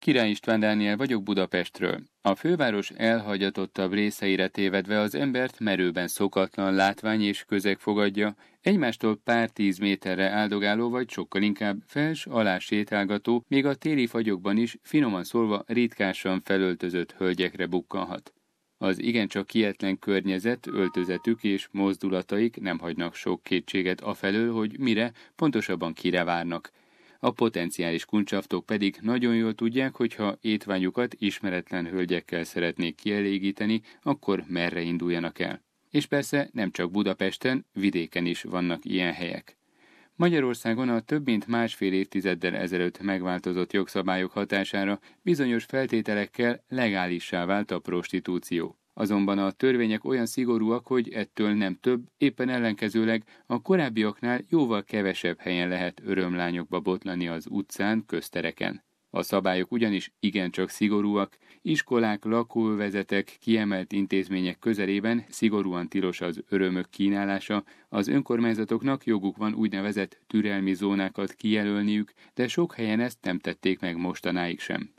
Király István Dániel vagyok Budapestről. A főváros elhagyatottabb részeire tévedve az embert merőben szokatlan látvány és közeg fogadja, egymástól pár tíz méterre áldogáló vagy sokkal inkább fels-alá sétálgató, még a téli fagyokban is finoman szólva ritkásan felöltözött hölgyekre bukkanhat. Az igencsak kietlen környezet, öltözetük és mozdulataik nem hagynak sok kétséget afelől, hogy mire, pontosabban kire várnak – a potenciális kuncsaftok pedig nagyon jól tudják, hogy ha étványukat ismeretlen hölgyekkel szeretnék kielégíteni, akkor merre induljanak el. És persze nem csak Budapesten, vidéken is vannak ilyen helyek. Magyarországon a több mint másfél évtizeddel ezelőtt megváltozott jogszabályok hatására bizonyos feltételekkel legálissá vált a prostitúció. Azonban a törvények olyan szigorúak, hogy ettől nem több, éppen ellenkezőleg a korábbiaknál jóval kevesebb helyen lehet örömlányokba botlani az utcán, köztereken. A szabályok ugyanis igencsak szigorúak, iskolák, lakóvezetek, kiemelt intézmények közelében szigorúan tilos az örömök kínálása, az önkormányzatoknak joguk van úgynevezett türelmi zónákat kijelölniük, de sok helyen ezt nem tették meg mostanáig sem.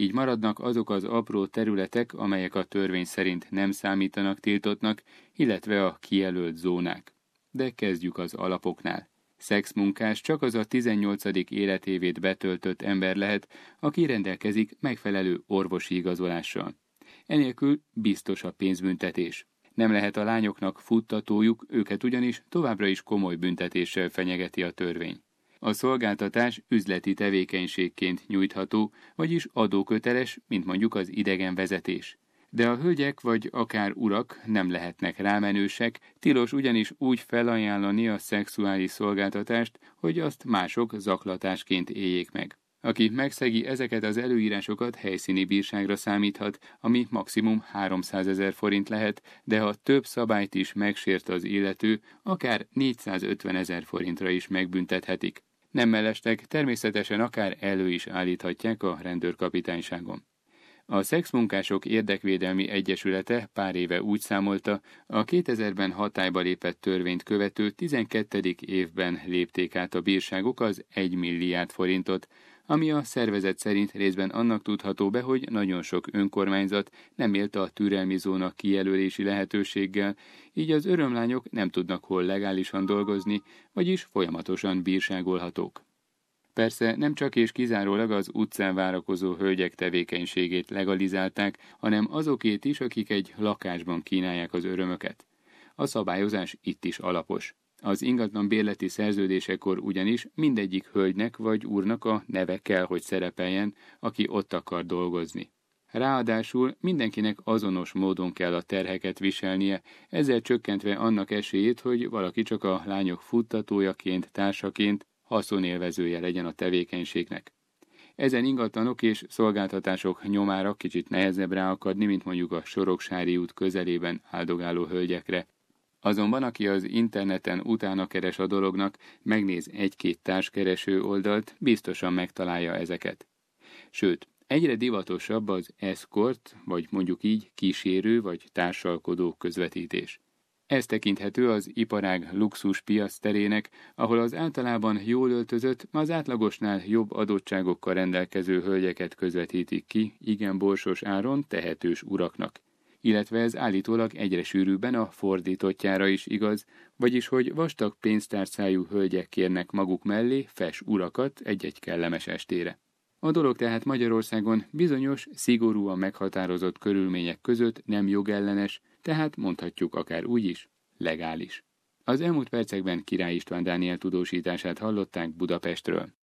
Így maradnak azok az apró területek, amelyek a törvény szerint nem számítanak tiltottnak, illetve a kijelölt zónák. De kezdjük az alapoknál. Szexmunkás csak az a 18. életévét betöltött ember lehet, aki rendelkezik megfelelő orvosi igazolással. Enélkül biztos a pénzbüntetés. Nem lehet a lányoknak futtatójuk, őket ugyanis továbbra is komoly büntetéssel fenyegeti a törvény. A szolgáltatás üzleti tevékenységként nyújtható, vagyis adóköteles, mint mondjuk az idegen vezetés. De a hölgyek vagy akár urak nem lehetnek rámenősek, tilos ugyanis úgy felajánlani a szexuális szolgáltatást, hogy azt mások zaklatásként éljék meg. Aki megszegi ezeket az előírásokat, helyszíni bírságra számíthat, ami maximum 300 ezer forint lehet, de ha több szabályt is megsért az illető, akár 450 ezer forintra is megbüntethetik. Nem mellestek, természetesen akár elő is állíthatják a rendőrkapitányságon. A Szexmunkások Érdekvédelmi Egyesülete pár éve úgy számolta, a 2000-ben hatályba lépett törvényt követő 12. évben lépték át a bírságok az 1 milliárd forintot, ami a szervezet szerint részben annak tudható be, hogy nagyon sok önkormányzat nem élt a türelmi zóna kijelölési lehetőséggel, így az örömlányok nem tudnak hol legálisan dolgozni, vagyis folyamatosan bírságolhatók. Persze nem csak és kizárólag az utcán várakozó hölgyek tevékenységét legalizálták, hanem azokét is, akik egy lakásban kínálják az örömöket. A szabályozás itt is alapos. Az ingatlan bérleti szerződésekor ugyanis mindegyik hölgynek vagy úrnak a neve kell, hogy szerepeljen, aki ott akar dolgozni. Ráadásul mindenkinek azonos módon kell a terheket viselnie, ezzel csökkentve annak esélyét, hogy valaki csak a lányok futtatójaként, társaként haszonélvezője legyen a tevékenységnek. Ezen ingatlanok és szolgáltatások nyomára kicsit nehezebb ráakadni, mint mondjuk a Soroksári út közelében áldogáló hölgyekre, Azonban aki az interneten utána keres a dolognak, megnéz egy-két társkereső oldalt, biztosan megtalálja ezeket. Sőt, egyre divatosabb az escort, vagy mondjuk így kísérő vagy társalkodó közvetítés. Ez tekinthető az iparág luxus piac terének, ahol az általában jól öltözött, az átlagosnál jobb adottságokkal rendelkező hölgyeket közvetítik ki igen borsos áron tehetős uraknak illetve ez állítólag egyre sűrűbben a fordítottjára is igaz, vagyis hogy vastag pénztárcájú hölgyek kérnek maguk mellé fes urakat egy-egy kellemes estére. A dolog tehát Magyarországon bizonyos, szigorúan meghatározott körülmények között nem jogellenes, tehát mondhatjuk akár úgy is, legális. Az elmúlt percekben Király István Dániel tudósítását hallották Budapestről.